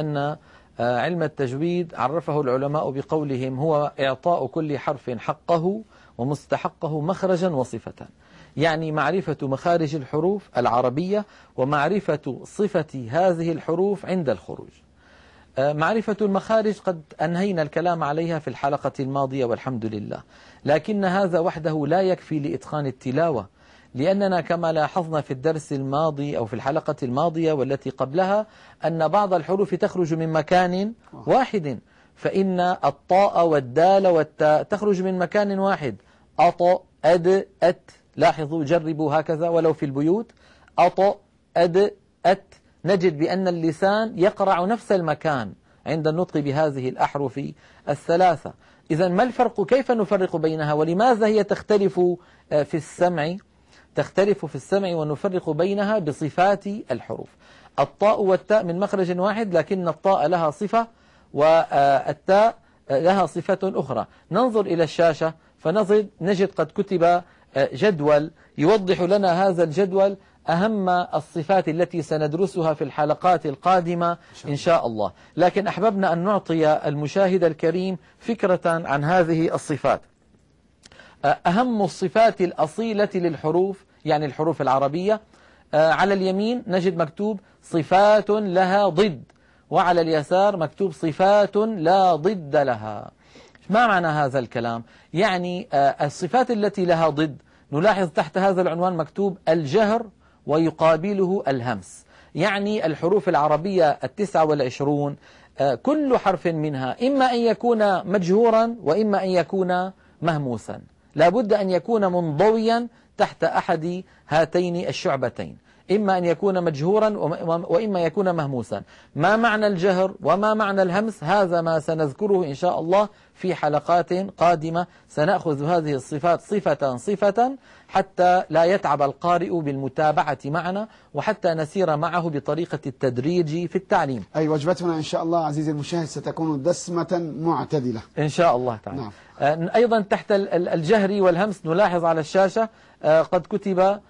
أن علم التجويد عرفه العلماء بقولهم هو إعطاء كل حرف حقه ومستحقه مخرجا وصفة. يعني معرفة مخارج الحروف العربية ومعرفة صفة هذه الحروف عند الخروج. آه، معرفة المخارج قد أنهينا الكلام عليها في الحلقة الماضية والحمد لله. لكن هذا وحده لا يكفي لإتقان التلاوة لأننا كما لاحظنا في الدرس الماضي أو في الحلقة الماضية والتي قبلها أن بعض الحروف تخرج من مكان واحد. فإن الطاء والدال والتاء تخرج من مكان واحد. أط أد أت. لاحظوا جربوا هكذا ولو في البيوت. أط أد أت. نجد بأن اللسان يقرع نفس المكان عند النطق بهذه الأحرف الثلاثة. إذا ما الفرق؟ كيف نفرق بينها؟ ولماذا هي تختلف في السمع؟ تختلف في السمع ونفرق بينها بصفات الحروف. الطاء والتاء من مخرج واحد لكن الطاء لها صفة والتاء لها صفة أخرى. ننظر إلى الشاشة فنجد نجد قد كتب جدول يوضح لنا هذا الجدول أهم الصفات التي سندرسها في الحلقات القادمة إن شاء الله. لكن أحببنا أن نعطي المشاهد الكريم فكرة عن هذه الصفات. أهم الصفات الأصيلة للحروف يعني الحروف العربية. على اليمين نجد مكتوب صفات لها ضد وعلى اليسار مكتوب صفات لا ضد لها. ما معنى هذا الكلام؟ يعني الصفات التي لها ضد نلاحظ تحت هذا العنوان مكتوب الجهر ويقابله الهمس. يعني الحروف العربية التسعة والعشرون كل حرف منها إما أن يكون مجهورا وإما أن يكون مهموسا. لابد أن يكون منضويا تحت أحد هاتين الشعبتين. إما أن يكون مجهورا وإما يكون مهموسا. ما معنى الجهر وما معنى الهمس؟ هذا ما سنذكره إن شاء الله في حلقات قادمة. سنأخذ هذه الصفات صفة صفة حتى لا يتعب القارئ بالمتابعة معنا وحتى نسير معه بطريقة التدريج في التعليم. أي وجبتنا إن شاء الله عزيزي المشاهد ستكون دسمة معتدلة. إن شاء الله تعالى. نعم. آه، أيضا تحت الجهر والهمس نلاحظ على الشاشة آه، قد كتب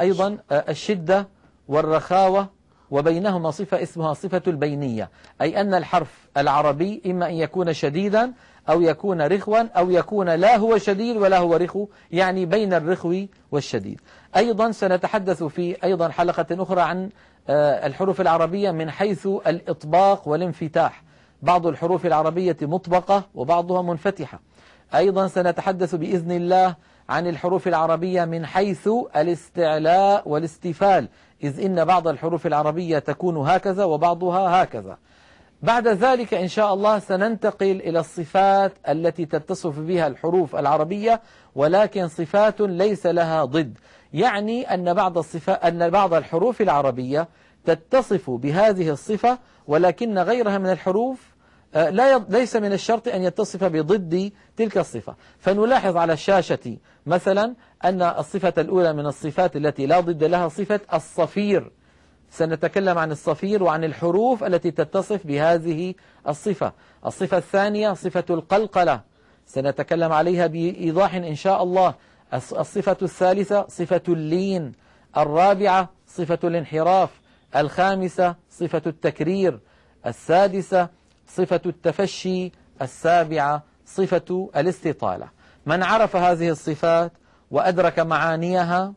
أيضا الشدة والرخاوة وبينهما صفة اسمها صفة البينية. أي أن الحرف العربي إما أن يكون شديدا أو يكون رخوا أو يكون لا هو شديد ولا هو رخو يعني بين الرخو والشديد. أيضا سنتحدث في أيضا حلقة أخرى عن آه، الحروف العربية من حيث الإطباق والانفتاح. بعض الحروف العربية مطبقة وبعضها منفتحة. أيضا سنتحدث بإذن الله عن الحروف العربية من حيث الاستعلاء والاستفال. إذ إن بعض الحروف العربية تكون هكذا وبعضها هكذا. بعد ذلك إن شاء الله سننتقل إلى الصفات التي تتصف بها الحروف العربية ولكن صفات ليس لها ضد. يعني أن بعض الصفات أن بعض الحروف العربية تتصف بهذه الصفة ولكن غيرها من الحروف لا ليس من الشرط أن يتصف بضد تلك الصفة. فنلاحظ على الشاشة مثلا أن الصفة الأولى من الصفات التي لا ضد لها صفة الصفير. سنتكلم عن الصفير وعن الحروف التي تتصف بهذه الصفة. الصفة الثانية صفة القلقلة. سنتكلم عليها بإيضاح إن شاء الله. الصفة الثالثة صفة اللين. الرابعة صفة الانحراف. الخامسة صفة التكرير. السادسة صفة التفشي السابعة صفة الاستطالة. من عرف هذه الصفات وأدرك معانيها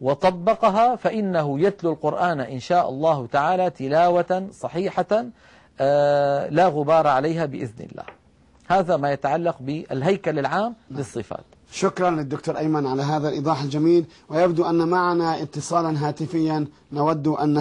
وطبقها فإنه يتلو القرآن إن شاء الله تعالى تلاوة صحيحة آه، لا غبار عليها بإذن الله. هذا ما يتعلق بالهيكل العام للصفات. شكرا للدكتور أيمن على هذا الإيضاح الجميل. ويبدو أن معنا اتصالا هاتفيا. نود أن